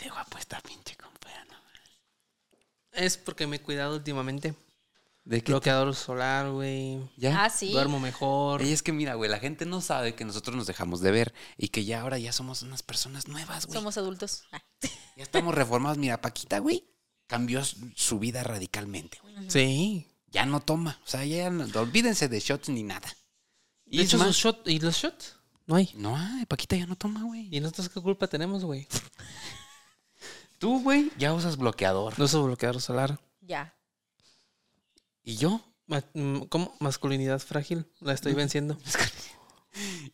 Qué guapo está pinche compa. no. Es porque me he cuidado últimamente. ¿De qué? Bloqueador solar, güey. ¿Ya? Ah, sí. Duermo mejor. Y es que mira, güey, la gente no sabe que nosotros nos dejamos de ver y que ya ahora ya somos unas personas nuevas, güey. Somos adultos. Ah. Ya estamos reformados. Mira, Paquita, güey, cambió su- vida radicalmente, güey. Sí. Ya no toma. O sea, ya no, olvídense de shots ni nada. Y es hecho, más- sus shot, ¿y los shots? No hay. No, Paquita ya no toma, güey. ¿Y nosotros qué culpa tenemos, güey? Tú, güey, ya usas bloqueador. No uso bloqueador solar. Ya. ¿Y yo? Ma- mm, ¿Cómo? Masculinidad frágil. La estoy venciendo.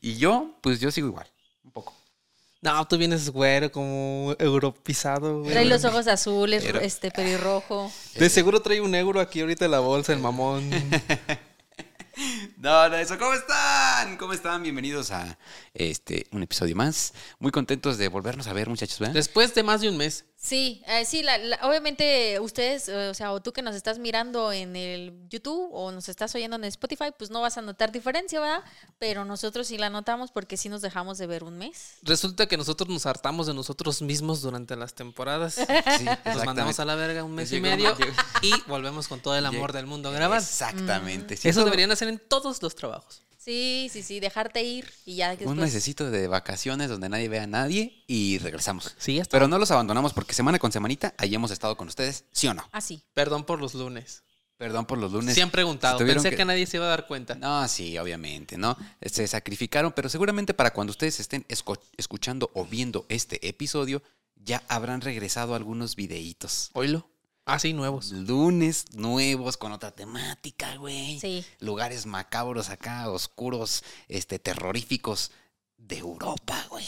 Y yo, pues yo sigo igual. Un poco. No, tú vienes güero, como europizado, güey. Trae los ojos azules, Pero- este pelirrojo. De seguro trae un euro aquí ahorita en la bolsa, el mamón. No, no, eso. ¿Cómo están? ¿Cómo están? Bienvenidos a este un episodio más. Muy contentos de volvernos a ver, muchachos, ¿verdad? Después de más de un mes. Sí, eh, sí, la- la- obviamente ustedes, o sea, o tú que nos estás mirando en el YouTube o nos estás oyendo en Spotify, pues no vas a notar diferencia, ¿verdad? Pero nosotros sí la notamos porque sí nos dejamos de ver un mes. Resulta que nosotros nos hartamos de nosotros mismos durante las temporadas. Sí, Nos mandamos a la verga un mes y medio y volvemos con todo el amor del mundo a grabar. Exactamente. sí, Eso deberían hacer en todos los trabajos. Sí, sí, sí, dejarte ir y ya después... Un necesito de vacaciones donde nadie vea a nadie y regresamos. Sí, ya está. Pero no los abandonamos porque semana con semanita ahí hemos estado con ustedes, ¿sí o no? Así. Perdón por los lunes. Perdón por los lunes. Sí han preguntado. Pensé que- que... nadie se iba a dar cuenta. No, sí, obviamente, ¿no? Se sacrificaron, pero seguramente para cuando ustedes estén escuchando o viendo este episodio, ya habrán regresado algunos videitos. Oílo. Ah, sí, nuevos. Lunes nuevos con otra temática, güey. Sí. Lugares macabros acá, oscuros, este, terroríficos de Europa, güey.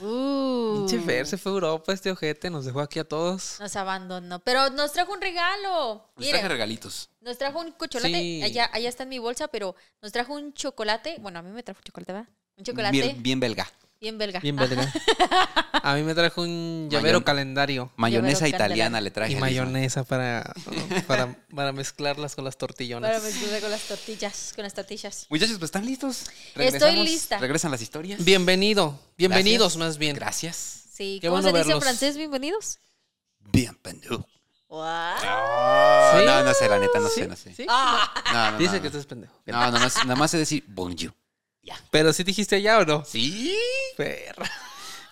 Uh, Pinche Fer se fue a Europa, este ojete nos dejó aquí a todos. nos abandonó. Pero nos trajo un regalo. Les Mire, traje regalitos. nos trajo un chocolate. Sí. Allá, allá está en mi bolsa, pero nos trajo un chocolate. Bueno, a mí me trajo chocolate, ¿verdad? Un chocolate Bien, bien, bien belga. belga. Bien, Ah, verga. A mí me trajo un llavero Mayon- calendario Mayonesa Llavero italiana le traje. y mayonesa para, para, para mezclarlas con las tortillonas. Para mezclar con las tortillas, con las tortillas. Muchachos, pues están listos. Estoy lista. Regresan las historias. Bienvenido. Bienvenidos Gracias. más bien. Gracias. Sí, Qué ¿cómo bueno se dice en francés? Bienvenidos. Bienvenido. Wow. ¿Sí? No, no sé, la neta, no ¿Sí? sé, no sé. ¿Sí? No, no, Dice no, que estás pendejo. No, nada más, nada más sé decir bonjour. Pero sí dijiste allá o no. Sí. Perra.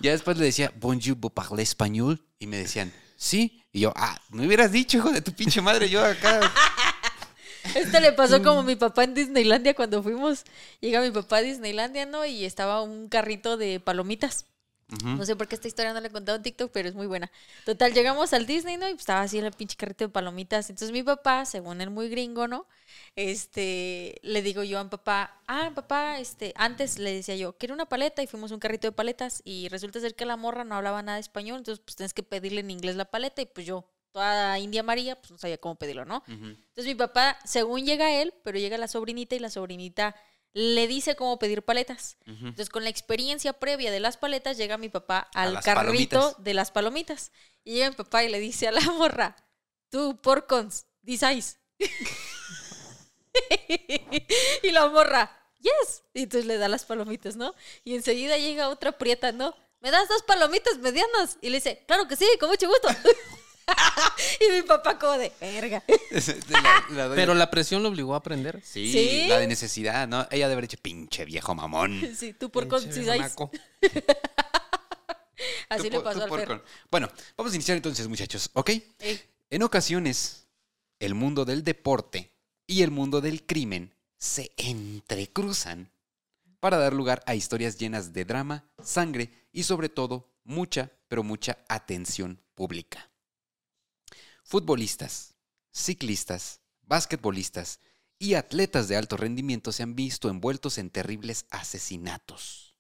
Ya después le decía bonjour, vous parlez español. Y me decían, sí. Y yo, ah, me hubieras dicho, hijo de tu pinche madre, yo acá. Esto le pasó como a mi papá en Disneylandia cuando fuimos. Llega mi papá a Disneylandia, ¿no? Y estaba un carrito de palomitas. No sé por qué esta historia no la he contado en TikTok, pero es muy buena. Total, llegamos al Disney, ¿no? Y estaba así el pinche carrito de palomitas. Entonces mi papá, según él muy gringo, ¿no? Este, le digo yo a mi papá, ah, papá, este, antes le decía yo, quiero una paleta y fuimos a un carrito de paletas y resulta ser que la morra no hablaba nada de español, entonces pues tienes que pedirle en inglés la paleta y pues yo, toda India María, pues no sabía cómo pedirlo, ¿no? Entonces mi papá, según llega él, pero llega la sobrinita y la sobrinita le dice cómo pedir paletas. Ujú. Entonces con la experiencia previa de las paletas llega mi papá al carrito palomitas. de las palomitas. Y llega mi papá y le dice a la morra, tú porcons, disáis. y la morra, yes. Y entonces le da las palomitas, ¿no? Y enseguida llega otra prieta, ¿no? ¿Me das dos palomitas medianas? Y le dice, claro que sí, con mucho gusto. y mi papá como de, verga. La- la doña- Pero la presión lo obligó a aprender. Sí, ¿Sí? la de necesidad, ¿no? Ella debe haber dicho, pinche viejo mamón. Sí, tú disáis. naco. Así Tú le por- pasó al por con- Bueno, vamos a iniciar entonces, muchachos, ¿ok? Ey. En ocasiones, el mundo del deporte y el mundo del crimen se entrecruzan para dar lugar a historias llenas de drama, sangre y sobre todo mucha, pero mucha atención pública. Futbolistas, ciclistas, basquetbolistas y atletas de alto rendimiento se han visto envueltos en terribles asesinatos.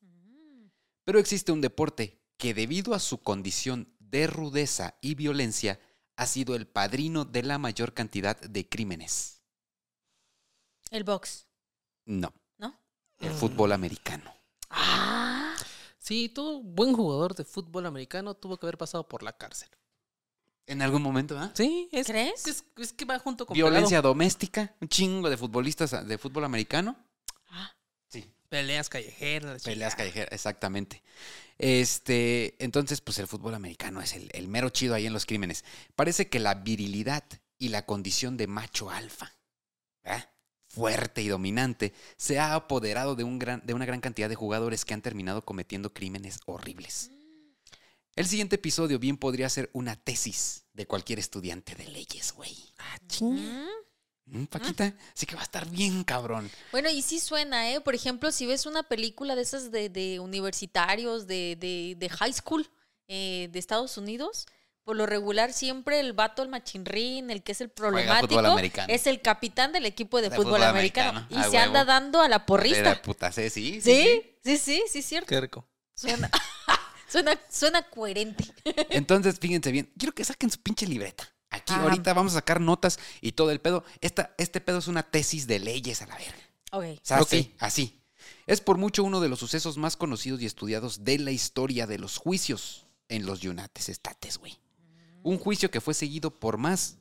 Pero existe un deporte que debido a su condición de rudeza y violencia ha sido el padrino de la mayor cantidad de crímenes. El box, No, ¿no? el fútbol americano. Ah, Sí, todo buen jugador de fútbol americano tuvo que haber pasado por la cárcel. En algún momento, ¿ah? Sí, es, ¿Crees? Es, es que va junto con Violencia doméstica, un chingo de futbolistas de fútbol americano. Ah. Sí. Peleas callejeras. Peleas callejeras, exactamente. Este, entonces, pues el fútbol americano es el, el mero chido ahí en los crímenes. Parece que la virilidad y la condición de macho alfa, fuerte y dominante, se ha apoderado de, un gran, de una gran cantidad de jugadores que han terminado cometiendo crímenes horribles. El siguiente episodio bien podría ser una tesis de cualquier estudiante de leyes, güey. Ah, chinga. Mm. Mm, Paquita, sí que va a estar bien cabrón. Bueno, y sí suena, ¿eh? Por ejemplo, si ves una película de esas de, de universitarios, de, de, de high school eh, de Estados Unidos, por lo regular siempre el vato, el machinrín, el que es el fútbol problemático, americano. es el capitán del equipo de, De fútbol, fútbol americano. americano, Y a se anda dando a la De porrista. la puta, sí, sí, sí, ¿Sí? Sí, sí, sí, es cierto. Qué rico. Suena, suena, suena coherente. Entonces, fíjense bien, quiero que saquen su pinche libreta. Aquí Ajá. ahorita vamos a sacar notas y todo el pedo. Esta, este pedo es una tesis de leyes a la verga. Ok. O sea, Ok. así, así. Es por mucho uno de los sucesos más conocidos y estudiados de la historia de los juicios en los United States, güey. Un juicio que fue seguido por más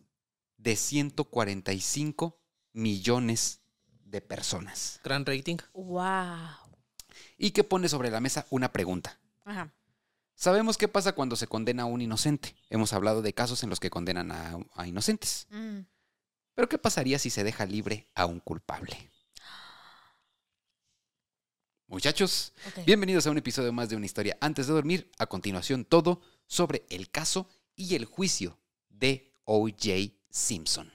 de 145 millones de personas. Gran rating. Wow. Y que pone sobre la mesa una pregunta. Ajá. Sabemos qué pasa cuando se condena a un inocente. Hemos hablado de casos en los que condenan a, a inocentes. Mm. Pero ¿qué pasaría si se deja libre a un culpable? Muchachos, bienvenidos a un episodio más de una historia antes de dormir. A continuación, todo sobre el caso y el juicio de O.J. Simpson.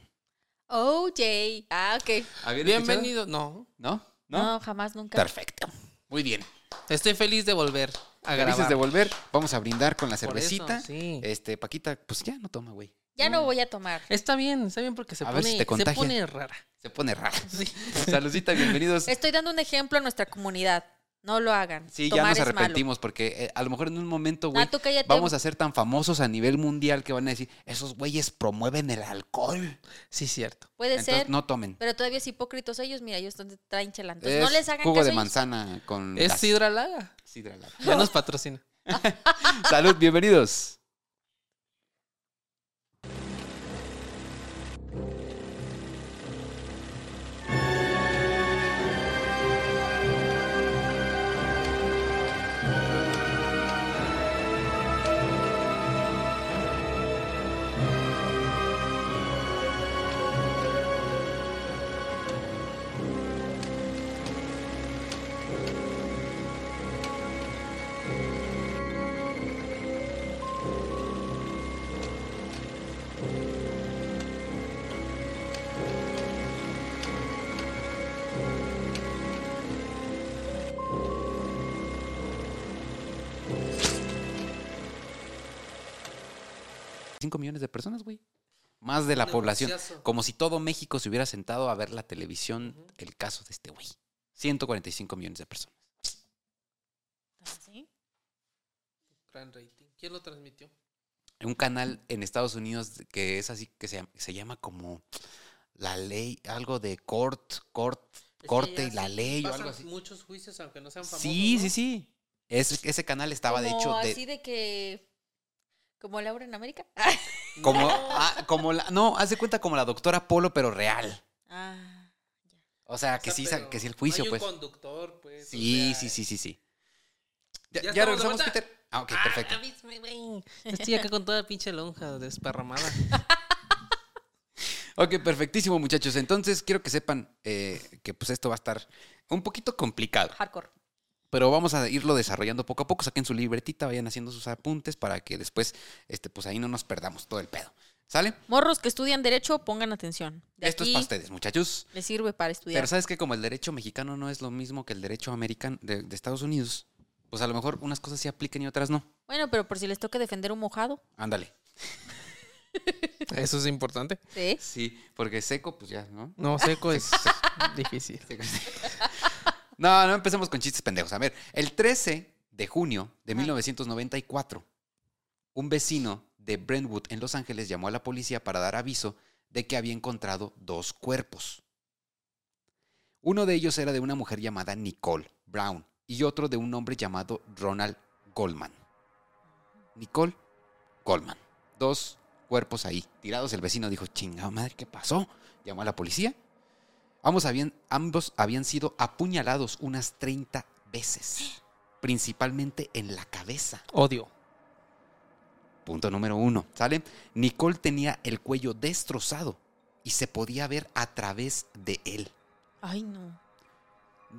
OJ. Ah, ok. Bienvenido. No. ¿No? No, ¿No? jamás, nunca. Perfecto. Muy bien. Estoy feliz de volver a grabar. De volver. Vamos a brindar con la eso, cervecita. sí. Este, Paquita, pues ya no toma, güey. Ya no voy a tomar. Está bien, está bien porque se A ver pone, si te se pone rara. Se pone raro. Sí. Saludcita, bienvenidos. Estoy dando un ejemplo a nuestra comunidad. No lo hagan. Sí, ya nos malo. arrepentimos porque eh, a lo mejor en un momento, güey, vamos a ser tan famosos a nivel mundial que van a decir, esos güeyes promueven el alcohol. Sí, cierto. Puede Entonces, ser. no tomen. Pero todavía es hipócritos ellos. Mira, ellos están- traen chela. Entonces, Es no les hagan jugo caso. de ellos. manzana con Es. Sidra Laga. Sidra Laga. Ya nos patrocina. Salud, bienvenidos. Cinco millones de personas, güey. Más de la población. Negociazo. Como si todo México se hubiera sentado a ver la televisión, el caso de este güey. 145 millones de personas. ¿Sí? Gran rating. ¿Quién lo transmitió? un canal en Estados Unidos que es así, que se, llama- se llama como la ley, algo de court, court, Es corte y la ley o algo así. muchos juicios, aunque no sean famosos. Sí, ¿no? sí, sí. Es- ese canal estaba de hecho así de, de que... Como Laura en América. como, ah, como la, no, haz de cuenta como la doctora Polo, pero real. Ah, O sea, O que sea, sí, que sí el no juicio, hay pues. un conductor, pues. o Sí, sea, sí, sí, sí, sí. ¿Ya, ¿Ya regresamos? Peter? Ah, ok, Ah, perfecto. Estoy acá con toda pinche lonja desparramada. Ok, perfectísimo, muchachos. Entonces, quiero que sepan eh, que pues esto va a estar un poquito complicado. hardcore. Pero vamos a irlo desarrollando poco a poco. Saquen su libretita, vayan haciendo sus apuntes para que después, este, pues ahí no nos perdamos todo el pedo. ¿Sale? Morros que estudian Derecho, pongan atención. De Esto es para ustedes, muchachos. les sirve para estudiar. Pero sabes que como el derecho mexicano no es lo mismo que el derecho americano de, de Estados Unidos, pues a lo mejor unas cosas sí aplican y otras no. Bueno, pero por si les toca defender un mojado. Ándale. Eso es importante. ¿Sí? Sí, porque seco, pues ya, ¿no? No, seco es difícil. Seco, sí. No, no empecemos con chistes pendejos. A ver, el 13 de junio de Ajá. 1994, un vecino de Brentwood en Los Ángeles llamó a la policía para dar aviso de que había encontrado dos cuerpos. Uno de ellos era de una mujer llamada Nicole Brown y otro de un hombre llamado Ronald Goldman. Nicole Goldman. Dos cuerpos ahí tirados. El vecino dijo, chingada madre, ¿qué pasó? Llamó a la policía. Ambos habían, ambos habían sido apuñalados unas 30 veces, principalmente en la cabeza. Odio. Punto número uno, ¿sale? Nicole tenía el cuello destrozado y se podía ver a través de él. Ay, no.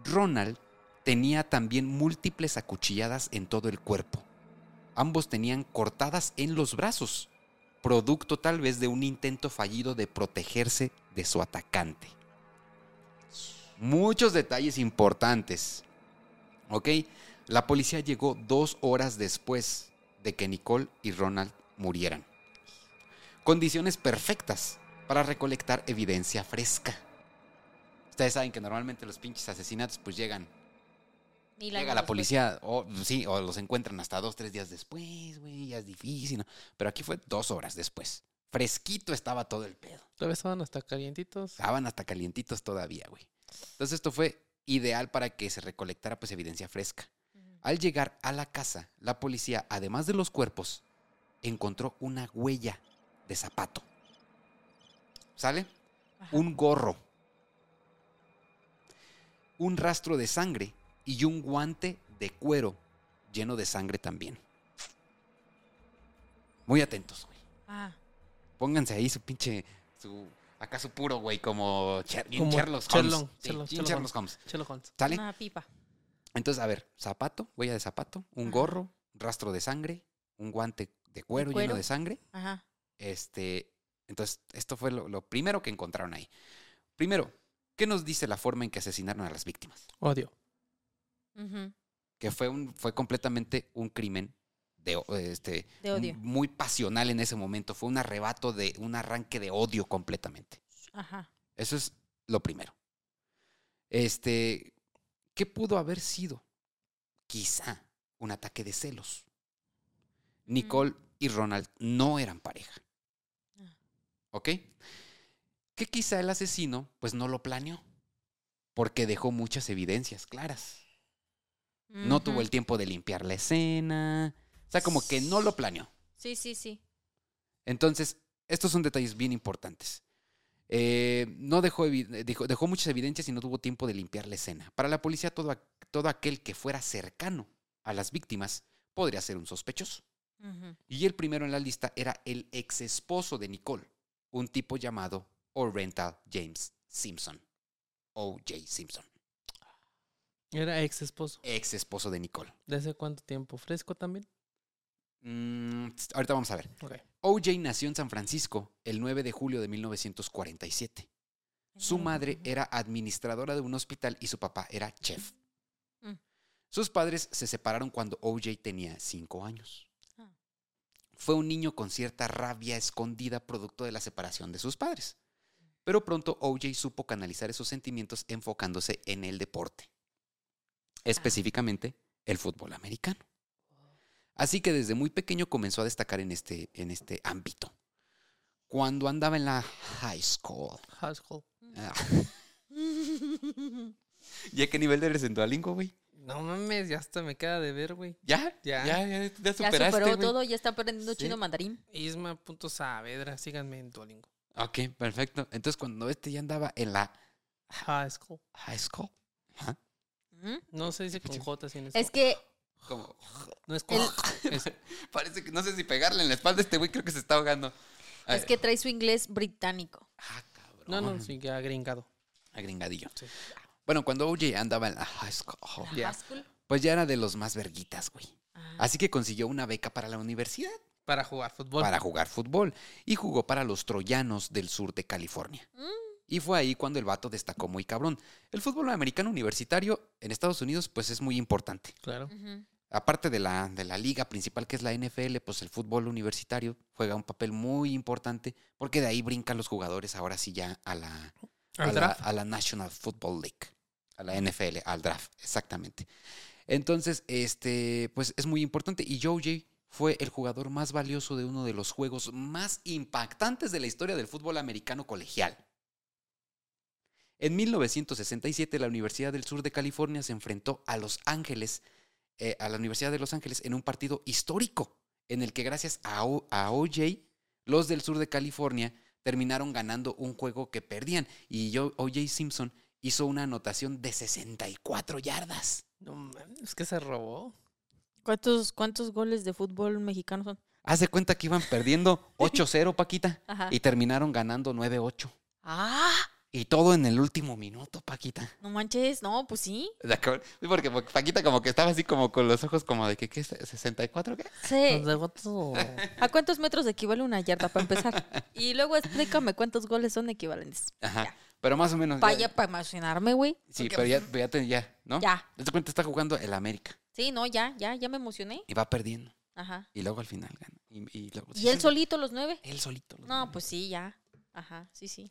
Ronald tenía también múltiples acuchilladas en todo el cuerpo. Ambos tenían cortadas en los brazos, producto tal vez de un intento fallido de protegerse de su atacante. Muchos detalles importantes. ¿Ok? La policía llegó dos horas después de que Nicole y Ronald murieran. Condiciones perfectas para recolectar evidencia fresca. Ustedes saben que normalmente los pinches asesinatos pues llegan Mil Llega la policía, o sí, o los encuentran hasta dos, tres días después, güey, ya es difícil. ¿no? Pero aquí fue dos horas después. Fresquito estaba todo el pedo. Todavía estaban hasta calientitos. Estaban hasta calientitos todavía, güey. Entonces esto fue ideal para que se recolectara pues evidencia fresca. Al llegar a la casa, la policía, además de los cuerpos, encontró una huella de zapato. ¿Sale? Ajá. un gorro, un rastro de sangre y un guante de cuero lleno de sangre también. Muy atentos, güey. Ah, Pónganse ahí su pinche, su, acá su puro, güey, como, bien Como Sherlock Holmes. Sherlock, Sí, Sherlock, bien Sherlock Sherlock Holmes. ¿Sale? una pipa. Entonces, a ver, zapato, huella de zapato, un Ajá. gorro, rastro de sangre, un guante de cuero, lleno cuero. de sangre. Ajá. Este, entonces, esto fue lo, lo primero que encontraron ahí. Primero, ¿qué nos dice la forma en que asesinaron a las víctimas? Odio. Ujú. Que fue, un, fue completamente un crimen de, este, De odio. muy pasional en ese momento. Fue un arrebato de un arranque de odio completamente. Ajá. Eso es lo primero. Este, ¿qué pudo haber sido? Quizá un ataque de celos. Nicole y Ronald no eran pareja. Ah. ¿Ok? Que quizá el asesino pues no lo planeó. Porque dejó muchas evidencias claras. No tuvo el tiempo de limpiar la escena. O sea, como que no lo planeó. Sí, sí, sí. Entonces, estos son detalles bien importantes. Eh, no dejó, evi- dejó, dejó muchas evidencias y no tuvo tiempo de limpiar la escena. Para la policía, todo, todo aquel que fuera cercano a las víctimas podría ser un sospechoso. Y el primero en la lista era el ex esposo de Nicole, un tipo llamado Oriental James Simpson. O.J. Simpson, Era ex esposo. ex esposo de Nicole. ¿Desde cuánto tiempo? ¿Fresco también? Mm, ahorita vamos a ver. O.J. nació en San Francisco el 9 de julio de 1947. Su madre era administradora de un hospital y su papá era chef. Mm. Sus padres se separaron cuando OJ tenía cinco años. Ah. Fue un niño con cierta rabia escondida producto de la separación de sus padres. Pero pronto OJ supo canalizar esos sentimientos enfocándose en el deporte, específicamente el fútbol americano. Así que desde muy pequeño comenzó a destacar en este, en este ámbito. Cuando andaba en la high school, Household. Ah. ¿Y a qué nivel eres en Duolingo, güey? No mames, ya hasta me queda de ver, güey. ¿Ya? Ya. Ya, ya, ya Ya superaste, superó güey. todo, ya está aprendiendo Sí. chino mandarín. Isma.saavedra, síganme en Duolingo. Ok, perfecto. Entonces, cuando este ya andaba en la High school. high school. No se dice con J sin eso. Es que como, No es el- es- parece que no sé si pegarle en la espalda a este güey, creo que se está ahogando. es que trae su inglés británico. Ah, cabrón. No, no, sí, ya gringado. Agringadillo. Sí. Bueno, cuando OJ andaba en la high school, La Ya. high school. pues ya era de los más verguitas, güey. Ah. Así que consiguió una beca para la universidad Para jugar fútbol. para jugar fútbol y jugó para los Troyanos del sur de California. Mm. Y fue ahí cuando el vato destacó muy cabrón. El fútbol americano universitario en Estados Unidos pues es muy importante. Claro. Aparte de la, de la liga principal que es la NFL, pues el fútbol universitario juega un papel muy importante porque de ahí brincan los jugadores ahora sí ya a la, a la, draft. a la National Football League, a la NFL, al draft, exactamente. Entonces, este, pues es muy importante. Y Joe fue el jugador más valioso de uno de los juegos más impactantes de la historia del fútbol americano colegial. En 1967, la Universidad del Sur de California se enfrentó a Los Ángeles, eh, a la Universidad de Los Ángeles, en un partido histórico, en el que gracias a, O- a OJ, los del sur de California terminaron ganando un juego que perdían. Y yo, O.J. Simpson hizo una anotación de 64 yardas. No es que se robó. ¿Cuántos, ¿Cuántos goles de fútbol mexicano son? Haz de cuenta que iban perdiendo 8-0, Paquita, Ajá. y terminaron ganando 9-8. Ah, Y todo en el último minuto, Paquita. no manches, no, pues sí. De acuerdo. Sí, Porque Paquita como que estaba así como con los ojos como de que, ¿qué? ¿64 qué? Sí. ¿A cuántos metros equivale una yarda para empezar? Y luego explícame cuántos goles son equivalentes. Ajá. Ya. Pero más o menos. ya- Vaya para emocionarme, güey. sí, Porque- pero ya, pero ya, te- ya, ¿no? Ya. Te cuenta, está jugando el América Sí, no, ya, ya, ya me emocioné. y va perdiendo. Ajá. Y luego al final gana. Y, y luego, ¿Y él solito los nueve? Él solito. los No, nueve. pues sí, ya. Ajá, sí, sí.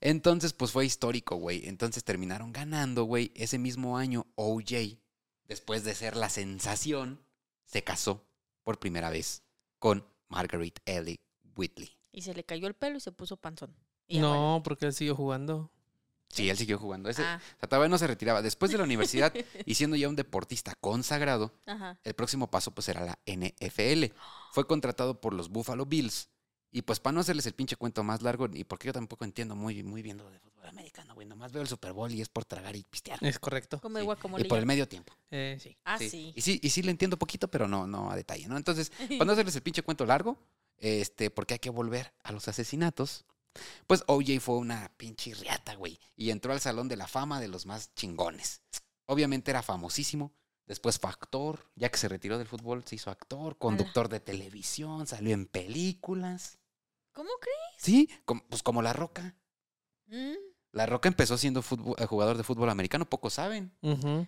Entonces, pues fue histórico, güey. Entonces terminaron ganando, güey. Ese mismo año, OJ, después de ser la sensación, se casó por primera vez con Margaret Ellie Whitley. Y se le cayó el pelo y se puso panzón. Y. No, porque él siguió jugando. Sí, él siguió jugando. Ese, Ah, o sea, todavía no se retiraba. Después de la universidad y siendo ya un deportista consagrado, ajá. el próximo paso pues era la NFL. Fue contratado por los Buffalo Bills. Y pues para no hacerles el pinche cuento más largo, y porque yo tampoco entiendo muy, muy bien lo de fútbol americano, güey. Nomás veo el Super Bowl y es por tragar y pistear. Es correcto. Sí, guacamole. Y por el medio tiempo. Eh, sí. Ah, Sí. sí. Y sí, y sí le entiendo poquito, pero no, no a detalle, ¿no? Entonces, para no hacerles el pinche cuento largo, este, porque hay que volver a los asesinatos, pues OJ fue una pinche riata, güey. Y entró al Salón de la Fama de los más chingones. Obviamente era famosísimo. Después fue actor, ya que se retiró del fútbol, se hizo actor, conductor de televisión, salió en películas. ¿Cómo crees? Sí, com- pues como La Roca. Mm, La Roca empezó siendo fútbol- eh, jugador de fútbol americano, pocos saben.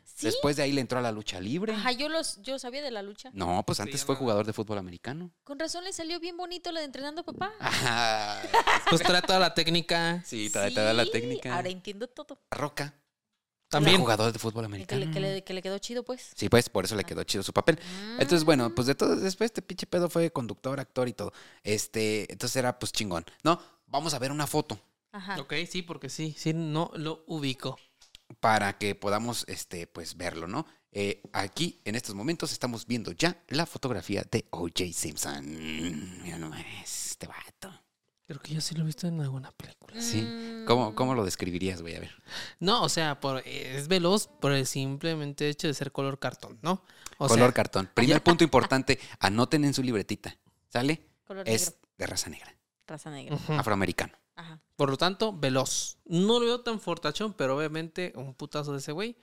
¿Sí? Después de ahí le entró a la lucha libre. Ajá, yo, los, yo sabía de la lucha. No, pues Sí, antes fue no- jugador de fútbol americano. Con razón le salió bien bonito lo de entrenando a papá. Ajá. Pues trae toda la técnica. Sí, te, te da la Sí, técnica. Ahora entiendo todo. La Roca. También. Era jugador de fútbol Que americano. le, que, le, que le quedó chido, pues. Sí, pues por eso le quedó chido su papel. Entonces, bueno, pues de todo, después este pinche pedo fue conductor, actor y todo. Este, entonces era pues chingón. No, vamos a ver una foto Ajá. Ok, sí, porque sí, sí, no lo ubico. para que podamos, este, pues verlo, ¿no? Eh, aquí, en estos momentos, estamos viendo ya la fotografía de O.J. Simpson. Mira nomás, este vato. Creo que yo sí lo he visto en alguna película. Sí. ¿Cómo, cómo lo describirías, güey? A ver. No, o sea, por, es veloz por el simplemente hecho de ser color cartón, ¿no? O Color sea, cartón. Primer punto importante, anoten en su libretita. ¿Sale? Color Es negro. de raza negra, Raza negra. afroamericano. Ajá. Por lo tanto, veloz. No lo veo tan fortachón, pero obviamente un putazo de ese güey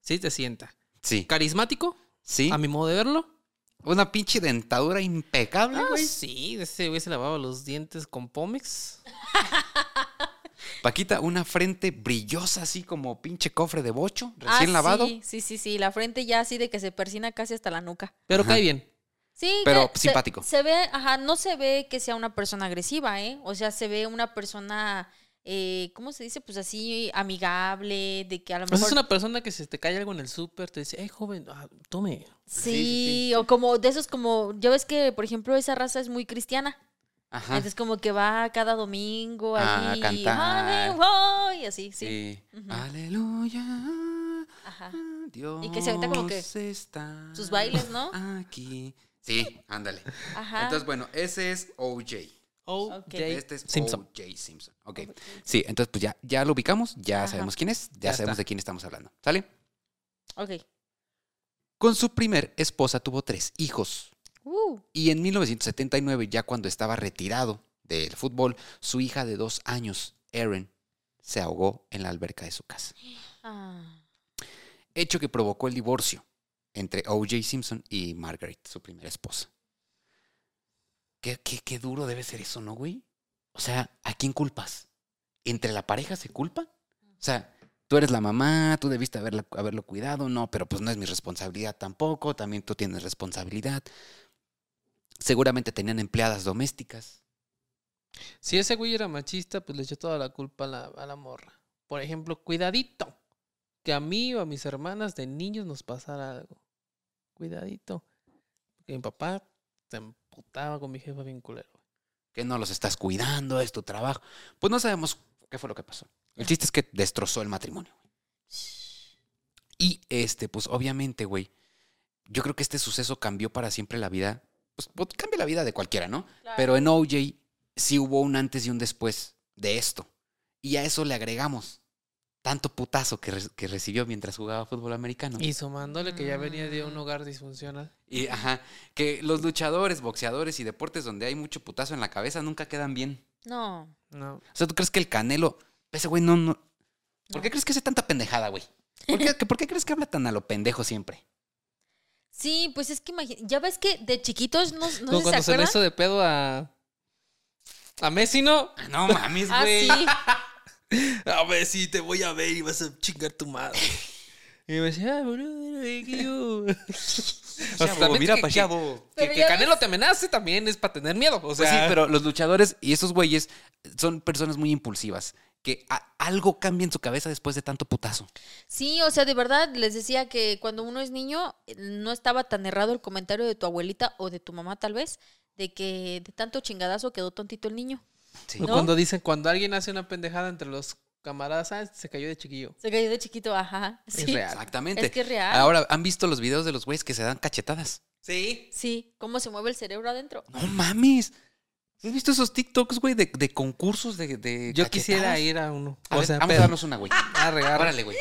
sí te sienta. Sí. Carismático, Sí. a mi modo de verlo. Una pinche dentadura impecable, Ah, güey. sí, ese güey se lavaba los dientes con Pomex. Paquita, una frente brillosa, así como pinche cofre de bocho, Ah, recién lavado. Sí, sí, sí, sí. La frente ya así de que se persina casi hasta la nuca. Pero Ajá. cae bien. Sí, Pero que simpático. Se, se ve, ajá, no se ve que sea una persona agresiva, ¿eh? O sea, se ve una persona, eh, ¿cómo se dice? Pues así, amigable, de que a lo Pues mejor... es una persona que si te cae algo en el súper, te dice, hey, joven, ah, tome. Sí, Sí, sí, o como de esos como, ya ves que, por ejemplo, esa raza es muy cristiana. Ajá. Entonces como que va cada domingo Ah, ahí, a cantar. Y así, sí. Sí. Aleluya. Ajá. Dios Y que se avienta como que está sus bailes, ¿no? Aquí. Sí, ándale. Ajá. Entonces, bueno, ese es OJ. O. Ok. Este es Simpson. OJ Simpson. Ok. Sí, entonces pues ya, ya lo ubicamos, ya Ajá. sabemos quién es, ya, Ya sabemos está. de quién estamos hablando. ¿Sale? Ok. Con su primer esposa tuvo tres hijos. Uh, Y en 1979, ya cuando estaba retirado del fútbol, su hija de dos años, Erin, se ahogó en la alberca de su casa. ah. Hecho que provocó el divorcio entre O.J. Simpson y Margaret, su primera esposa. ¿Qué, qué, qué duro debe ser eso, ¿no, güey? O sea, ¿a quién culpas? ¿Entre la pareja se culpa? O sea, tú eres la mamá, tú debiste haberla- haberlo cuidado, no, pero pues no es mi responsabilidad tampoco, también tú tienes responsabilidad. Seguramente tenían empleadas domésticas. Si ese güey era machista, pues le echó toda la culpa a la, a la morra. Por ejemplo, cuidadito. Que a mí o a mis hermanas de niños nos pasara algo. Cuidadito. Porque mi papá se emputaba con mi jefa bien culero. que no los estás cuidando, es tu trabajo. Pues no sabemos qué fue lo que pasó. El chiste es que destrozó el matrimonio. güey. Y este, pues obviamente, güey, yo creo que este suceso cambió para siempre la vida. Pues, pues, cambia la vida de cualquiera, ¿no? Pero en OJ sí hubo un antes y un después de esto. Y a eso le agregamos tanto putazo que, re- que recibió mientras jugaba fútbol americano. Y sumándole que ya venía de un hogar disfuncional. Y, ajá, que los luchadores, boxeadores y deportes donde hay mucho putazo en la cabeza nunca quedan bien. No. No. O sea, ¿tú crees que el Canelo, ese güey no, no... ¿Por No. qué crees que hace tanta pendejada, güey? ¿Por qué, que- ¿Por qué crees que habla tan a lo pendejo siempre? Sí, pues es que ya ves que de chiquitos no, no Como se cuando se le hizo de pedo a. A Messi, ¿no? No mames, Ah, güey. sí. A Messi, te voy a ver y vas a chingar tu madre. Y me decía, ay, boludo, que yo. O sea, Chavo, también mira que- pa' que- Canelo ves- te amenace también es para tener miedo. O Pues sea, sí, pero los luchadores y esos güeyes son personas muy impulsivas. Que a- algo cambia en su cabeza después de tanto putazo. Sí, o sea, de verdad les decía que cuando uno es niño no estaba tan errado el comentario de tu abuelita o de tu mamá tal vez, de que de tanto chingadazo quedó tontito el niño. Sí. O ¿no? Cuando dicen, cuando alguien hace una pendejada entre los camaradas, ah, se cayó de chiquillo. Se cayó de chiquito, ajá. Es real. Exactamente. Es que es real. Ahora, ¿han visto los videos de los güeyes que se dan cachetadas? Sí. sí, cómo se mueve el cerebro adentro. No mames. ¿Has visto esos TikToks, güey, de, de concursos de, de Yo cachetadas? quisiera ir a uno. A o ver, sea, vamos pero- a darnos una, güey. Arre, arre. Órale, güey.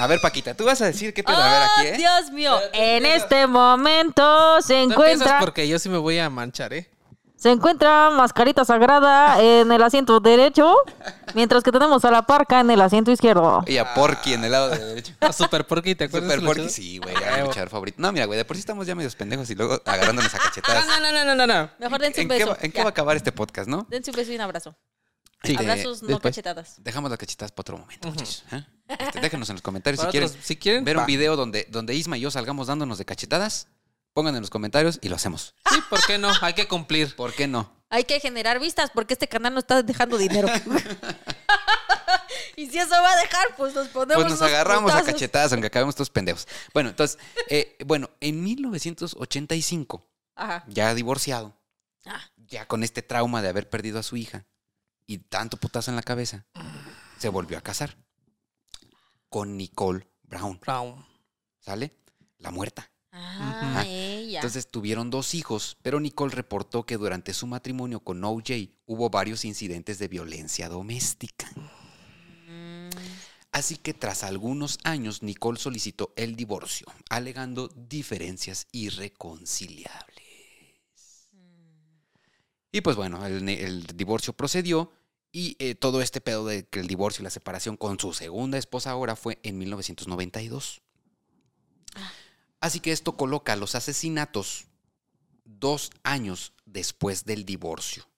A ver, Paquita, tú vas a decir qué pedo. A ver, aquí, ¡Ah, ¿eh? Dios mío! En este momento se encuentra, porque yo sí me voy a manchar, ¿eh? Se encuentra Mascarita Sagrada en el asiento derecho, mientras que tenemos a la parca en el asiento izquierdo. Y a Porky en el lado de derecho. A Super Porky, ¿te acuerdas? Super Porky, sí, güey, era mi luchador favorito. No, mira, güey, de por sí estamos ya medios pendejos y luego agarrándonos a cachetadas. No, no, no, no, no, no. Mejor dense ¿En un qué, beso. va, en qué ya. va a acabar este podcast, no? Dense un beso y un abrazo. Sí. Abrazos, no después. cachetadas. Dejamos las cachetadas para otro momento, muchachos. ¿eh? Este, déjenos en los comentarios si quieren otros, si quieren, ver un video donde, donde Isma y yo salgamos dándonos de cachetadas. Pongan en los comentarios y lo hacemos. Sí, ¿por qué no? Hay que cumplir. ¿Por qué no? Hay que generar vistas porque este canal no está dejando dinero. y si eso va a dejar, pues nos ponemos. Pues nos agarramos a cachetadas, aunque acabemos todos pendejos. Bueno, entonces, eh, bueno, en 1985, Ajá. ya divorciado, Ah. ya con este trauma de haber perdido a su hija y tanto putazo en la cabeza, se volvió a casar con Nicole Brown, Brown. ¿sale? La muerta. Ah, Entonces tuvieron dos hijos, pero Nicole reportó que durante su matrimonio con OJ hubo varios incidentes de violencia doméstica. Mm, Así que tras algunos años, Nicole solicitó el divorcio, alegando diferencias irreconciliables. Y pues bueno, el, divorcio procedió y eh, todo este pedo de que el divorcio y la separación con su segunda esposa ahora fue en 1992. Así que esto coloca a los asesinatos dos años después del divorcio,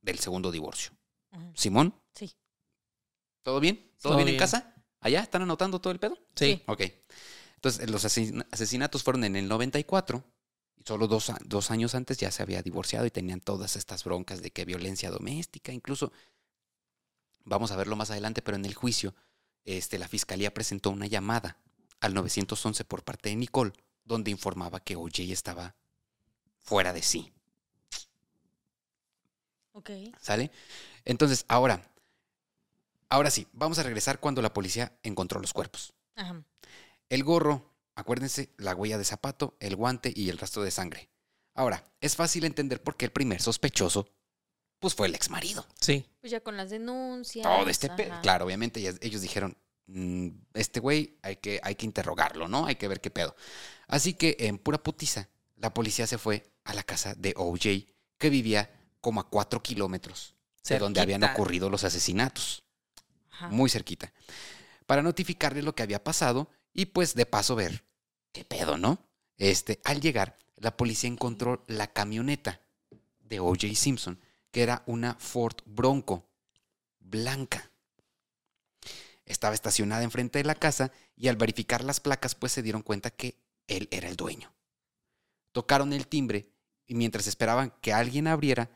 del segundo divorcio. Simón, Sí. ¿todo bien? ¿Todo, Todo bien, en casa? ¿Allá? ¿Están anotando todo el pedo? Sí. Ok. Entonces, los asesin- asesinatos fueron en el 94 y solo dos, dos años antes ya se había divorciado y tenían todas estas broncas de que violencia doméstica, incluso, vamos a verlo más adelante, pero en el juicio, este, la fiscalía presentó una llamada al 911 por parte de Nicole, donde informaba que OJ estaba fuera de sí. Ok. ¿Sale? Entonces, ahora, ahora sí, vamos a regresar cuando la policía encontró los cuerpos. Ajá. El gorro, acuérdense, la huella de zapato, el guante y el rastro de sangre. Ahora, es fácil entender por qué el primer sospechoso, pues fue el ex marido. Sí. Pues ya con las denuncias. Todo este pe- ajá. Claro, obviamente ya- ellos dijeron, "Mm, este güey hay que, hay que interrogarlo, ¿no? Hay que ver qué pedo. Así que en pura putiza, la policía se fue a la casa de OJ, que vivía como a cuatro kilómetros de donde habían ocurrido los asesinatos. Ajá. muy cerquita, para notificarle lo que había pasado y pues de paso ver qué pedo, ¿no? Este, al llegar, la policía encontró la camioneta de O.J. Simpson, que era una Ford Bronco blanca. Estaba estacionada enfrente de la casa y al verificar las placas pues se dieron cuenta que él era el dueño. Tocaron el timbre y mientras esperaban que alguien abriera,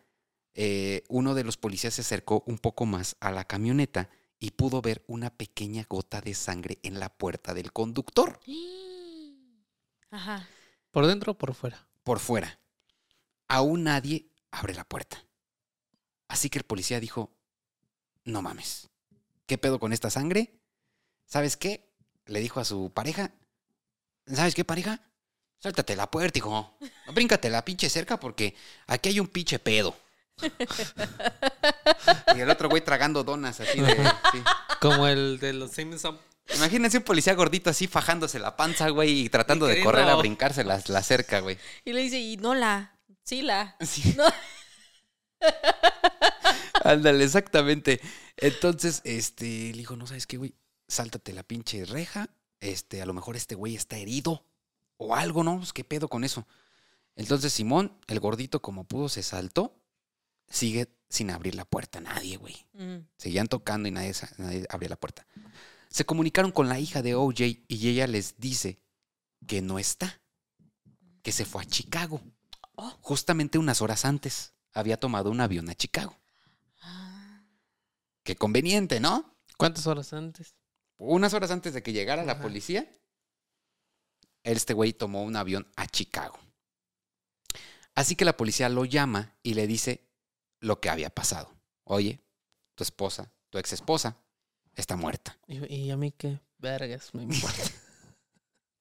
eh, uno de los policías se acercó un poco más a la camioneta y pudo ver una pequeña gota de sangre en la puerta del conductor Ajá. ¿Por dentro o por fuera? por fuera. Aún nadie abre la puerta. Así que el policía dijo, no mames, ¿qué pedo con esta sangre? ¿Sabes qué? Le dijo a su pareja, ¿sabes qué pareja? Sáltate la puerta, hijo. Bríncate la pinche cerca porque aquí hay un pinche pedo. Y el otro güey tragando donas así de. sí. Como el de los Simpsons. Imagínense un policía gordito así fajándose la panza, güey, y tratando de correr a brincarse la, la cerca, güey. Y le dice, y no la, sí la. Sí. No. Ándale, exactamente. Entonces, este, le dijo, no sabes qué, güey, sáltate la pinche reja. Este, a lo mejor este güey está herido o algo, ¿no? Pues, ¿Qué pedo con eso? Entonces, Simón, el gordito, como pudo, se saltó. Sigue sin abrir la puerta. Nadie, güey. Mm. Seguían tocando y nadie, nadie abría la puerta. Se comunicaron con la hija de OJ y ella les dice que no está, que se fue a Chicago. Oh. Justamente unas horas antes había tomado un avión a Chicago. Qué conveniente, ¿no? ¿Cuántas horas antes? Unas horas antes de que llegara la policía, este güey tomó un avión a Chicago. Así que la policía lo llama y le dice lo que había pasado. Oye, tu esposa, tu ex esposa, está muerta. ¿Y, y a mí qué? Vergas, me importa.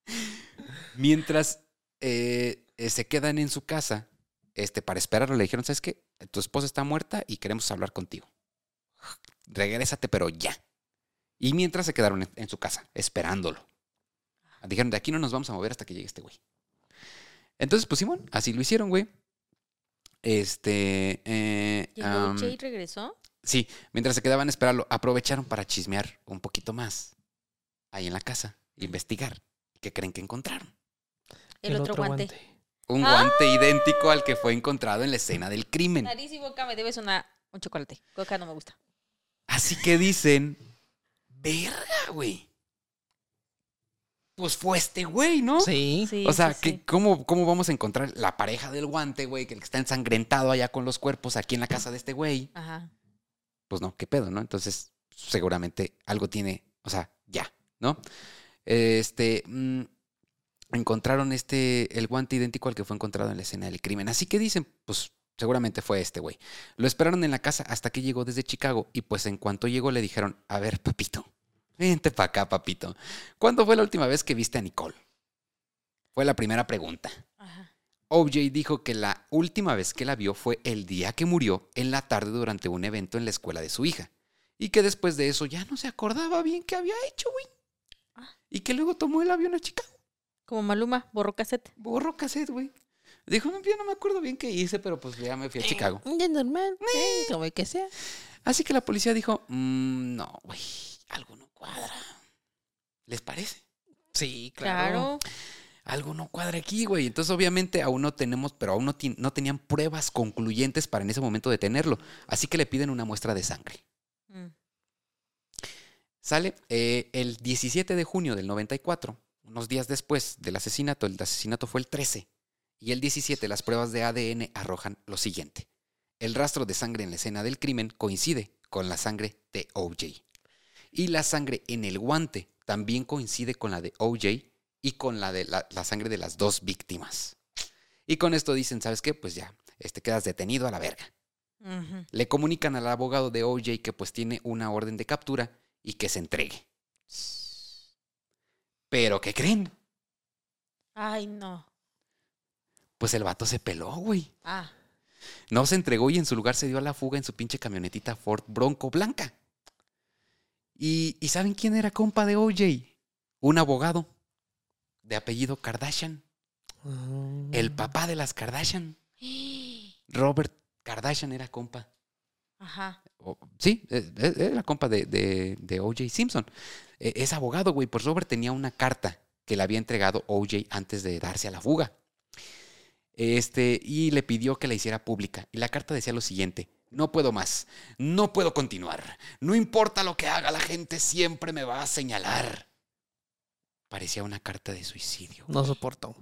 Mientras eh, eh, se quedan en su casa, este, para esperarlo, le dijeron, ¿sabes qué? Tu esposa está muerta y queremos hablar contigo. Regrésate, pero ya. Y mientras se quedaron en, en su casa, esperándolo. Dijeron, de aquí no nos vamos a mover hasta que llegue este güey. Entonces, pues Simón, así lo hicieron, güey. Este. eh, ¿Y el am, OJ regresó? Sí, mientras se quedaban a esperarlo, aprovecharon para chismear un poquito más ahí en la casa, investigar. ¿Qué creen que encontraron? El, otro, guante. Un ¡Ah! guante idéntico al que fue encontrado en la escena del crimen. Nariz y boca, me debes una, un chocolate. Coca no me gusta. Así que dicen, verga, güey. Pues fue este güey, ¿no? Sí. Sí, O sea, sí, que sí. ¿cómo, ¿cómo vamos a encontrar la pareja del guante, güey? Que el que está ensangrentado allá con los cuerpos aquí en la casa de este güey. Ajá. Pues no, qué pedo, ¿no? Entonces, seguramente algo tiene, o sea, ya, ¿no? Este, mm, encontraron este, el guante idéntico al que fue encontrado en la escena del crimen. Así que dicen, pues seguramente fue este güey. Lo esperaron en la casa hasta que llegó desde Chicago y pues en cuanto llegó le dijeron, a ver, papito, vente para acá, papito. ¿Cuándo fue la última vez que viste a Nicole? Fue la primera pregunta. Ajá. OJ dijo que la última vez que la vio fue el día que murió en la tarde durante un evento en la escuela de su hija. Y que después de eso ya no se acordaba bien qué había hecho, güey. Ah. Y que luego tomó el avión a Chicago. Como Maluma, borró cassette. Borró cassette, güey. Dijo, no, ya no me acuerdo bien qué hice, pero pues ya me fui a Chicago. Ya normal. eh, como que sea. Así que la policía dijo, "Mm, no, güey, algo no cuadra. ¿Les parece? Sí, Claro. claro. algo no cuadra aquí, güey. Entonces, obviamente, aún no tenemos, pero aún no, no tenían pruebas concluyentes para en ese momento detenerlo. Así que le piden una muestra de sangre. Mm. Sale eh, el 17 de junio del 94, unos días después del asesinato. El asesinato fue el 13. Y el 17, las pruebas de ADN arrojan lo siguiente. El rastro de sangre en la escena del crimen coincide con la sangre de OJ. Y la sangre en el guante también coincide con la de OJ y con la de la, la sangre de las dos víctimas. Y con esto dicen, ¿sabes qué? Pues ya, este quedas detenido a la verga. Le comunican al abogado de OJ que pues tiene una orden de captura y que se entregue. Pero ¿qué creen? Ay, no. Pues el vato se peló, güey. Ah. No se entregó y en su lugar se dio a la fuga en su pinche camionetita Ford Bronco blanca. ¿Y, ¿y saben quién era compa de OJ? Un abogado de apellido Kardashian. Mm. El papá de las Kardashian. Robert Kardashian era compa. Ajá. Sí, eh, eh, era compa de, de, de O.J. Simpson. Eh, es abogado, güey. Pues Robert tenía una carta que le había entregado O.J. antes de darse a la fuga. Este, y le pidió que la hiciera pública. Y la carta decía lo siguiente: No puedo más, no puedo continuar. No importa lo que haga, la gente siempre me va a señalar. Parecía una carta de suicidio. No soportó.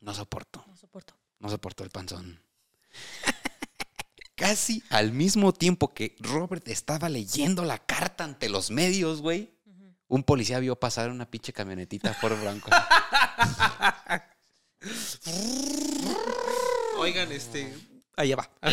No soporto. No soporto. No soportó el panzón. Casi al mismo tiempo que Robert estaba leyendo la carta ante los medios, güey, un policía vio pasar una pinche camionetita Ford Bronco. Oigan, este. Allá va.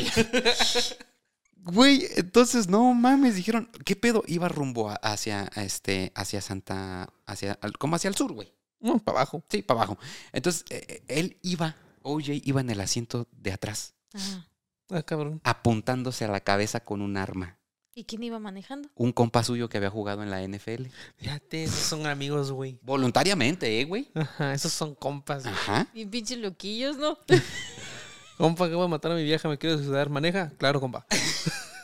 Güey, entonces no mames, dijeron, ¿qué pedo? Iba rumbo a- hacia a este hacia Santa hacia como hacia el sur, güey. No, para abajo. Sí, para abajo. Entonces, eh, eh, él iba, OJ iba en el asiento de atrás. Ajá. Ah, cabrón. apuntándose a la cabeza con un arma. ¿Y quién iba manejando? Un compa suyo que había jugado en la NFL. Fíjate, esos son amigos, güey. Voluntariamente, ¿eh, güey? Ajá, esos son compas. güey. Ajá. Bien pinches loquillos, ¿no? Compa, que voy a matar a mi vieja, ¿me quieres ayudar? ¿Maneja? Claro, compa.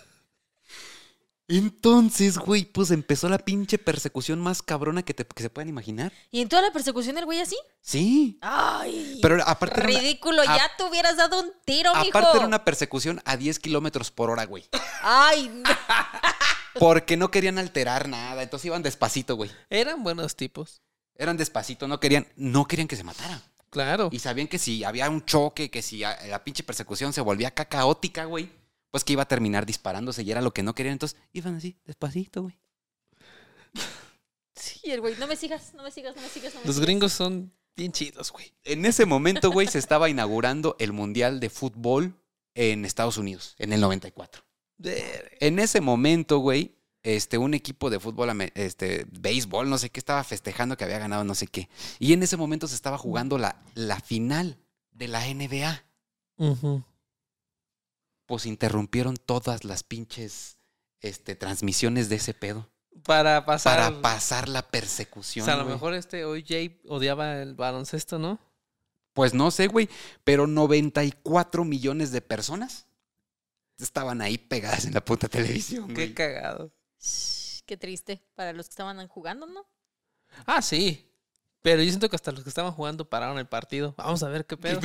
Entonces, güey, pues empezó la pinche persecución más cabrona que, te- que se puedan imaginar. ¿Y en toda la persecución el güey así? Sí. ¡Ay! Pero aparte una, Ridículo, a- ya te hubieras dado un tiro, mijo. aparte era una persecución a 10 kilómetros por hora, güey. Ay, no. Porque no querían alterar nada. Entonces iban despacito, güey. Eran buenos tipos. Eran despacito, no querían, no querían que se matara. Claro. Y sabían que si había un choque, que si la pinche persecución se volvía acá caótica, güey, pues que iba a terminar disparándose y era lo que no querían. Entonces iban así, despacito, güey. Sí, el güey, no me sigas, no me sigas, no me sigas. No me Los sigas. gringos son bien chidos, güey. En ese momento, güey, se estaba inaugurando el Mundial de Fútbol en Estados Unidos, en el 94. Verga. En ese momento, güey, este, un equipo de fútbol, este, béisbol, no sé qué, estaba festejando que había ganado no sé qué. Y en ese momento se estaba jugando la, la final de la NBA. Ujú. Pues interrumpieron todas las pinches este, transmisiones de ese pedo Para pasar. para pasar la O persecución. sea, a lo mejor este OJ odiaba el baloncesto, ¿no? Pues no sé, güey, pero 94 millones de personas estaban ahí pegadas en la puta televisión. Qué cagado. Qué triste para los que estaban jugando, ¿no? Ah, sí. Pero yo siento que hasta los que estaban jugando pararon el partido. Vamos a ver qué pedo.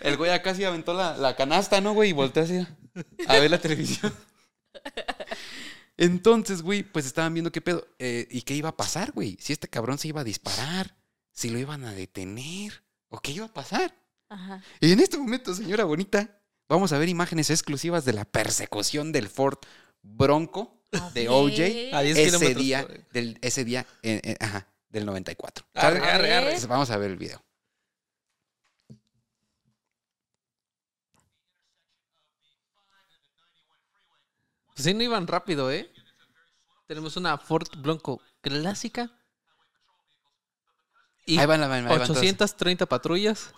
El güey acá sí aventó la, la canasta, ¿no, güey? Y volteó así a ver la televisión. Entonces, güey, pues estaban viendo qué pedo. eh, ¿Y qué iba a pasar, güey? Si este cabrón se iba a disparar, si lo iban a detener, o qué iba a pasar. Ajá. Y en este momento, señora bonita, vamos a ver imágenes exclusivas de la persecución del Ford Bronco de OJ ver. A 10 ese día, del, ese día, eh, eh, ajá, del 94. Arre, arre, arre. Entonces, Vamos a ver el video. Sí, no iban rápido, ¿eh? Tenemos una Ford Bronco clásica. Y Ahí van, ahí van, ahí van todas. 830 patrullas.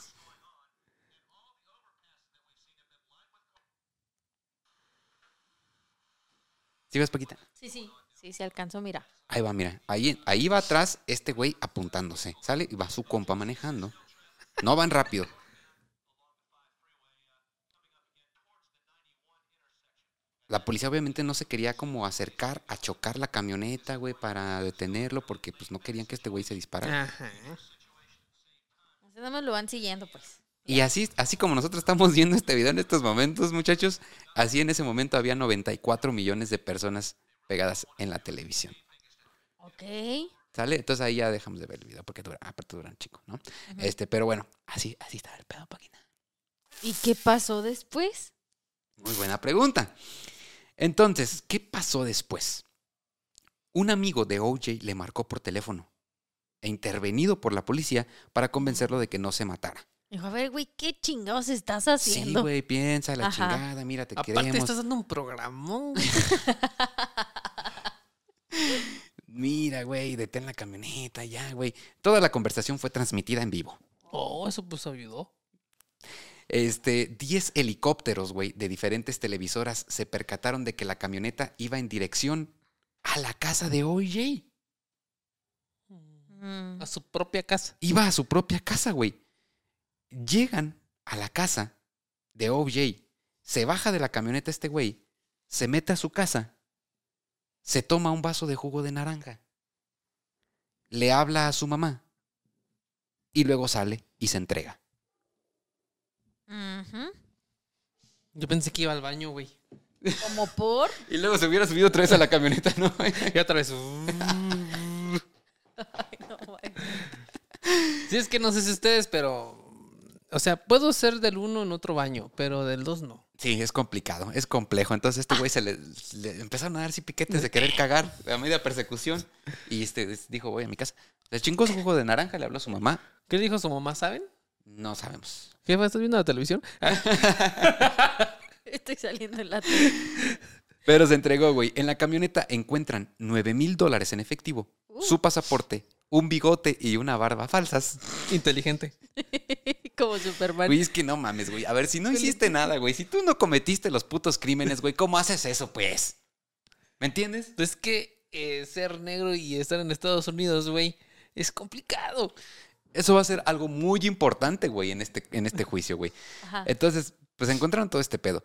¿Sí ves, Paquita? Sí, sí. Sí, se alcanzó, mira. Ahí va, mira. Ahí, ahí va atrás este güey apuntándose. Sale y va su compa manejando. No van rápido. La policía obviamente no se quería como acercar a chocar la camioneta, güey, para detenerlo, porque pues no querían que este güey se disparara. Ajá. Nada más lo van siguiendo, pues. Y así, así como nosotros estamos viendo este video en estos momentos, muchachos, así en ese momento había 94 millones de personas pegadas en la televisión. Ok. ¿Sale? Entonces ahí ya dejamos de ver el video porque dura, aparte duran chico, ¿no? Este, pero bueno, así, así estaba el pedo, Paquita. ¿Y qué pasó después? Muy buena pregunta. Entonces, ¿qué pasó después? Un amigo de OJ le marcó por teléfono e intervenido por la policía para convencerlo de que no se matara. Dijo, a ver, güey, ¿qué chingados estás Sí, haciendo? güey, piensa la Ajá. chingada, mira, te Aparte, queremos. estás dando un programón. Mira, güey, detén la camioneta, ya, güey. Toda la conversación fue transmitida en vivo. Oh, eso pues ayudó. Este, 10 helicópteros, güey, de diferentes televisoras se percataron de que la camioneta iba en dirección a la casa de OJ. Mm. A su propia casa. Iba a su propia casa, güey. Llegan a la casa de OJ. Se baja de la camioneta este güey. Se mete a su casa. Se toma un vaso de jugo de naranja. Le habla a su mamá. Y luego sale y se entrega. Ujú. Yo pensé que iba al baño, güey. Como por. Y luego se hubiera subido otra vez a la camioneta, ¿no? Y otra vez. Ay, no, güey. Sí, es que no sé si ustedes, pero. O sea, puedo ser del uno en otro baño, pero del dos no. Sí, es complicado, es complejo. Entonces este güey se le, le empezaron a dar así piquetes de querer cagar a media persecución. Y este dijo, voy a mi casa. Le chingó su jugo de naranja, le habló a su mamá. ¿Qué le dijo su mamá, saben? No sabemos. Jefa, ¿estás viendo la televisión? Estoy saliendo en la tele. Pero se entregó, güey. En la camioneta encuentran 9 mil dólares en efectivo, Uh. su pasaporte, un bigote y una barba falsas. Inteligente. Como Superman. Güey, es que no mames, güey. A ver, si no hiciste nada, güey. Si tú no cometiste los putos crímenes, güey, ¿cómo haces eso, pues? ¿Me entiendes? Pues es que eh, ser negro y estar en Estados Unidos, güey, es complicado. Eso va a ser algo muy importante, güey, en este, en este juicio, güey. Entonces, pues encontraron todo este pedo.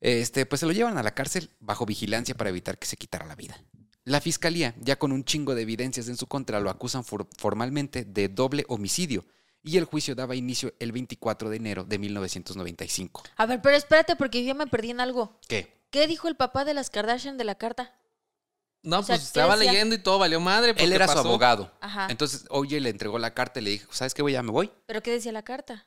Este, pues se lo llevan a la cárcel bajo vigilancia para evitar que se quitara la vida. La fiscalía, ya con un chingo de evidencias en su contra, lo acusan for- formalmente de doble homicidio y el juicio daba inicio el 24 de enero de 1995. A ver, pero espérate porque yo ya me perdí en algo. ¿Qué? ¿Qué dijo el papá de las Kardashian de la carta? No, O sea, pues ¿qué estaba decía? leyendo y todo valió madre. Él era su abogado. Ajá. Entonces, oye, le entregó la carta y le dijo, ¿sabes qué, güey? Ya me voy. ¿Pero qué decía la carta?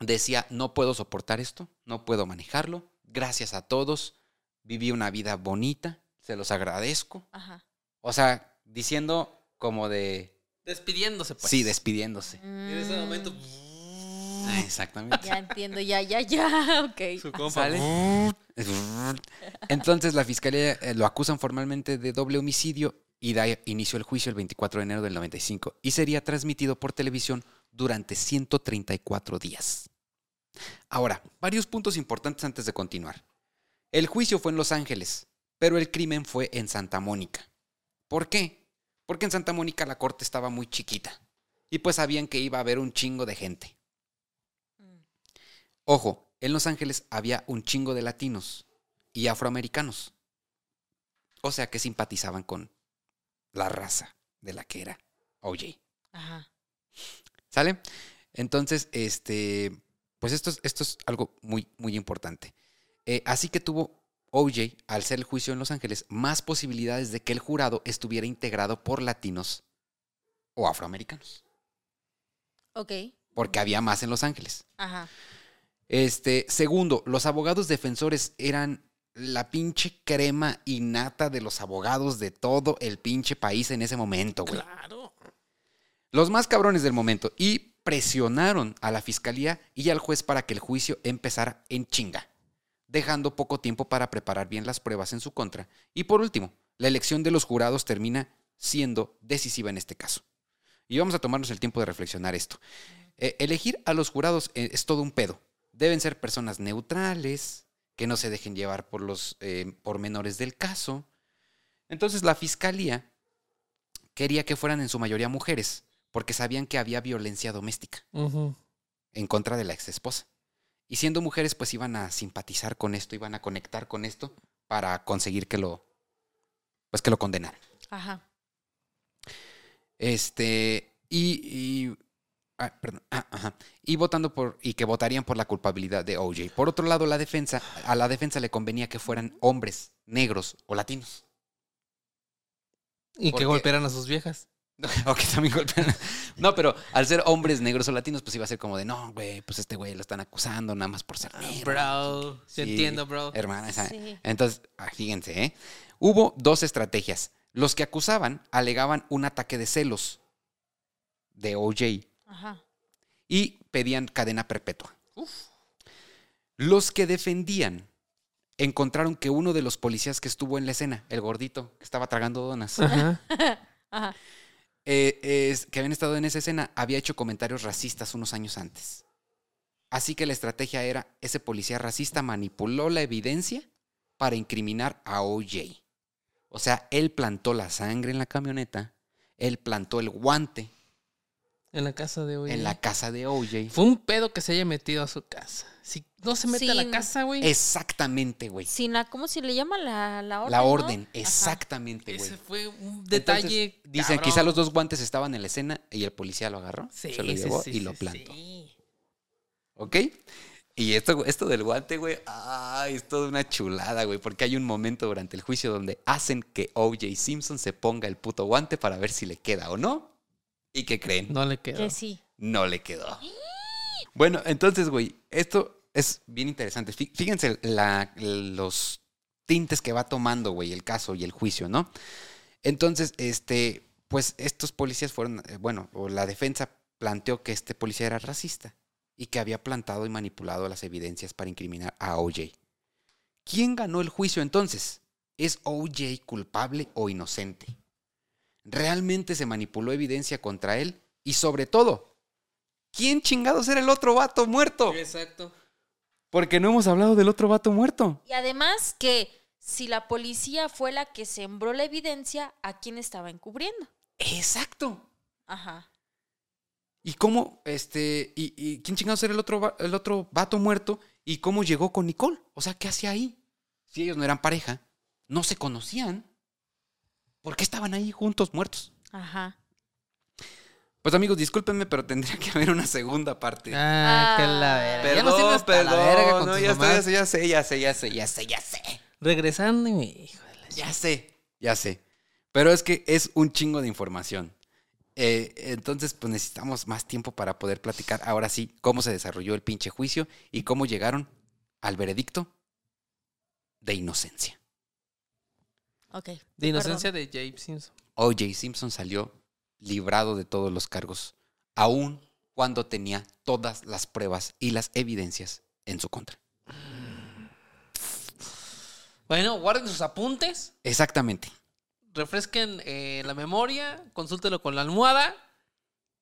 Decía, no puedo soportar esto, no puedo manejarlo. Gracias a todos, viví una vida bonita, se los agradezco. Ajá. O sea, diciendo como de... Despidiéndose, pues. Sí, despidiéndose. Y en ese momento. Ah, exactamente. Mm, Ya entiendo, ya, ya, ya. Ok. Su compa. ¿Sale? Entonces la fiscalía eh, lo acusan formalmente de doble homicidio y da inicio el juicio el 24 de enero del 95 y sería transmitido por televisión durante 134 días. Ahora, varios puntos importantes antes de continuar. El juicio fue en Los Ángeles, pero el crimen fue en Santa Mónica. ¿Por qué? Porque en Santa Mónica la corte estaba muy chiquita y pues sabían que iba a haber un chingo de gente. Ojo, en Los Ángeles había un chingo de latinos y afroamericanos. O sea que simpatizaban con la raza de la que era OJ. Ajá. ¿Sale? Entonces, este, pues esto es, esto es algo muy, muy importante. Eh, así que tuvo OJ, al ser el juicio en Los Ángeles, más posibilidades de que el jurado estuviera integrado por latinos o afroamericanos. Ok. Porque había más en Los Ángeles. Ajá. Este, segundo, los abogados defensores eran la pinche crema innata de los abogados de todo el pinche país en ese momento, güey. Claro. Los más cabrones del momento. Y presionaron a la fiscalía y al juez para que el juicio empezara en chinga, dejando poco tiempo para preparar bien las pruebas en su contra. Y por último, la elección de los jurados termina siendo decisiva en este caso. Y vamos a tomarnos el tiempo de reflexionar esto. Eh, elegir a los jurados eh, es todo un pedo. Deben ser personas neutrales, que no se dejen llevar por los eh, pormenores del caso. Entonces la fiscalía quería que fueran en su mayoría mujeres, porque sabían que había violencia doméstica en contra de la ex esposa. Y siendo mujeres, pues iban a simpatizar con esto, iban a conectar con esto para conseguir que lo, pues que lo condenaran. Ajá. Este, y, y, ah, perdón, ah, ajá. y votando por, y que votarían por la culpabilidad de OJ. Por otro lado, la defensa, a la defensa le convenía que fueran hombres, negros o latinos. Y ¿Por que golpearan a sus viejas. o que también golpean. No, pero al ser hombres negros o latinos, pues iba a ser como de, no, güey, pues este güey lo están acusando nada más por ser negro. Bro. Sí, entiendo, bro. Hermana, esa- Sí. Entonces, ah, fíjense, ¿eh? Hubo dos estrategias. Los que acusaban alegaban un ataque de celos de OJ Ajá. y pedían cadena perpetua. Los que defendían encontraron que uno de los policías que estuvo en la escena, el gordito que estaba tragando donas, Ajá. Ajá. eh, que habían estado en esa escena, había hecho comentarios racistas unos años antes. Así que la estrategia era, ese policía racista manipuló la evidencia para incriminar a OJ. O sea, él plantó la sangre en la camioneta, él plantó el guante En la casa de hoy. en la casa de OJ. Fue un pedo que se haya metido a su casa. Si no se mete a la casa, güey. Exactamente, güey. Sin la, ¿cómo se le llama la, la orden? La no? orden, Ajá. exactamente, güey. Ese fue un Entonces, detalle. dicen, cabrón. quizá los dos guantes estaban en la escena y el policía lo agarró, Sí, se lo sí, llevó sí, y lo sí, plantó. sí. ¿Ok? Y esto, esto del guante, güey, ay, es toda una chulada, güey, porque hay un momento durante el juicio donde hacen que O.J. Simpson se ponga el puto guante para ver si le queda o no. ¿Y qué creen? No le quedó. Que sí. No le quedó. Bueno, entonces, güey, esto es bien interesante. Fí- Fíjense la- los tintes que va tomando, güey, el caso y el juicio, ¿no? Entonces, este, pues estos policías fueron, eh, bueno, o la defensa planteó que este policía era racista y que había plantado y manipulado las evidencias para incriminar a OJ. ¿Quién ganó el juicio entonces? ¿Es OJ culpable o inocente? ¿Realmente se manipuló evidencia contra él? Y sobre todo, ¿quién chingados era el otro vato muerto? Exacto. Porque no hemos hablado del otro vato muerto. Y además que si la policía fue la que sembró la evidencia, ¿a quién estaba encubriendo? Exacto. Ajá. ¿Y cómo, este, y, y quién chingados era el otro, el otro vato muerto? ¿Y cómo llegó con Nicole? O sea, ¿qué hacía ahí? Si ellos no eran pareja, no se conocían, ¿por qué estaban ahí juntos, muertos? Ajá. Pues amigos, discúlpenme, pero tendría que haber una segunda parte. Ah, que la verga. Ya nos tiene hasta la verga con no, ya, está, ya ya sé, ya sé, ya sé, ya sé, ya sé. Regresando y mi hijo de la Ya sé, ya sé. Pero es que es un chingo de información. Eh, entonces, pues necesitamos más tiempo para poder platicar ahora sí cómo se desarrolló el pinche juicio y cómo llegaron al veredicto de inocencia. Ok. De inocencia de James Simpson. O.J. Simpson salió librado de todos los cargos, aun cuando tenía todas las pruebas y las evidencias en su contra. Bueno, guarden sus apuntes, Exactamente. refresquen eh, la memoria, consúltelo con la almohada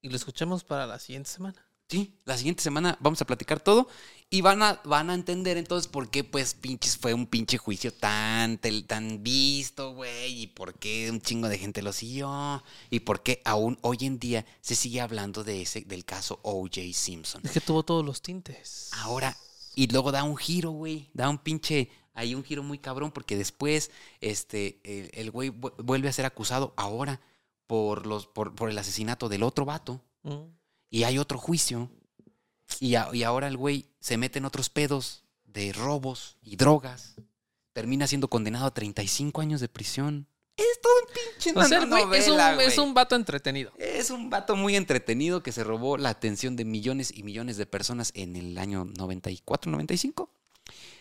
y lo escuchamos para la siguiente semana. Sí, la siguiente semana vamos a platicar todo y van a, van a entender entonces por qué, pues, pinches, fue un pinche juicio tan, tel- tan visto, güey, y por qué un chingo de gente lo siguió, y por qué aún hoy en día se sigue hablando de ese, del caso O.J. Simpson. Es que tuvo todos los tintes. Ahora, y luego da un giro, güey, da un pinche, hay un giro muy cabrón, porque después, este, el, güey vu- vuelve a ser acusado ahora por, los, por, por el asesinato del otro vato Mm. Y hay otro juicio. Y, a- y ahora el güey se mete en otros pedos de robos y drogas. Termina siendo condenado a 35 años de prisión. Es todo un pinche O sea, el güey es, un, novela, es un vato entretenido. Es un vato muy entretenido que se robó la atención de millones y millones de personas en el año 94, 95.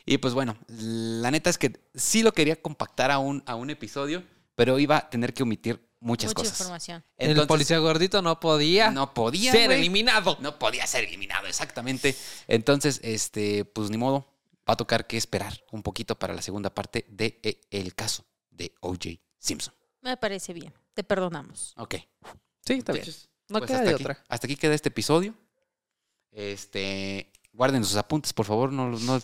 Y pues bueno, la neta es que sí lo quería compactar a un, a un episodio, pero iba a tener que omitir muchas Mucha cosas. información. el policía gordito no podía no podía ser eliminado. No podía ser eliminado, exactamente. Entonces, este, pues ni modo, va a tocar que esperar un poquito para la segunda parte de eh, el caso de O.J. Simpson. Me parece bien. Te perdonamos. Ok. Sí, está bien. No pues queda hasta de aquí- otra. Hasta aquí queda este episodio. Este, guarden sus apuntes, por favor, no, no,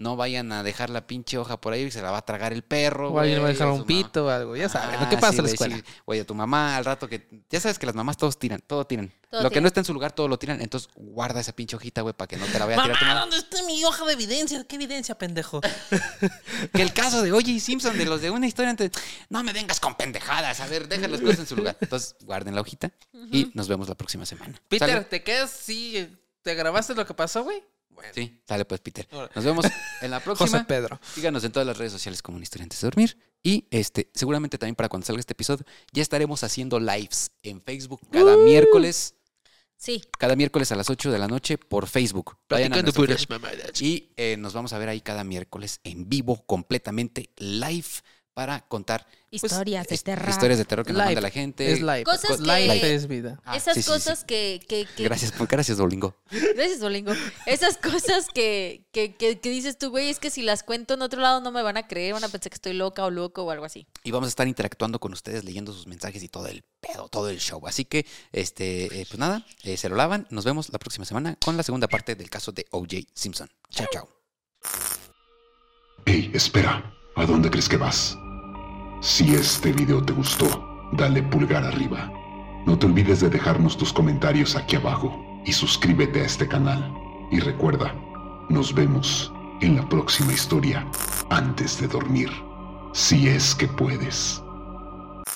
no vayan a dejar la pinche hoja por ahí y se la va a tragar el perro. O alguien va a dejar a un pito o algo. Ya saben, Ah, lo que pasa sí, en la güey, escuela. sí. Tu mamá al rato que. Ya sabes que las mamás todos tiran, todo tiran. Todo lo que no está en su lugar, todo lo tiran. Entonces, guarda esa pinche hojita, güey, para que no te la vaya a tirar tu Mamá. ¿dónde está mi hoja de evidencia? ¿Qué evidencia, pendejo? Que el caso de O.J. Simpson, de los de una historia antes. No me vengas con pendejadas. A ver, deja las cosas en su lugar. Entonces, guarden la hojita y nos vemos la próxima semana. Peter, ¿Sale? ¿te quedas si te grabaste lo que pasó, güey? Bueno, Sí, sale pues, Peter. Nos vemos en la próxima. José Pedro. Síganos en todas las redes sociales como una historia antes de dormir. Y este, seguramente también para cuando salga este episodio, ya estaremos haciendo lives en Facebook cada Uh. miércoles. Sí. Cada miércoles a las 8 de la noche por Facebook. Platicando puras mamadas. y eh, nos vamos a ver ahí cada miércoles en vivo, completamente live, para contar pues, Historias de terror. Historias de terror que nos Live. manda la gente. Es live. Cosas Co- live que- es vida. Ah, Esas sí, sí, sí. cosas Que, que, que- Gracias, gracias, Dolingo. Gracias, Dolingo. Esas cosas que, que, que, que dices tú, güey, es que si las cuento en otro lado no me van a creer, van a pensar que estoy loca o loco o algo así. Y vamos a estar interactuando con ustedes, leyendo sus mensajes y todo el pedo, todo el show. Así que, este, eh, pues nada, eh, se lo lavan. Nos vemos la próxima semana con la segunda parte del caso de O.J. Simpson. Chao, chao. Hey, espera. ¿A dónde crees que vas? Si este video te gustó, dale pulgar arriba. No te olvides de dejarnos tus comentarios aquí abajo y suscríbete a este canal. Y recuerda, nos vemos en la próxima historia antes de dormir. Si es que puedes.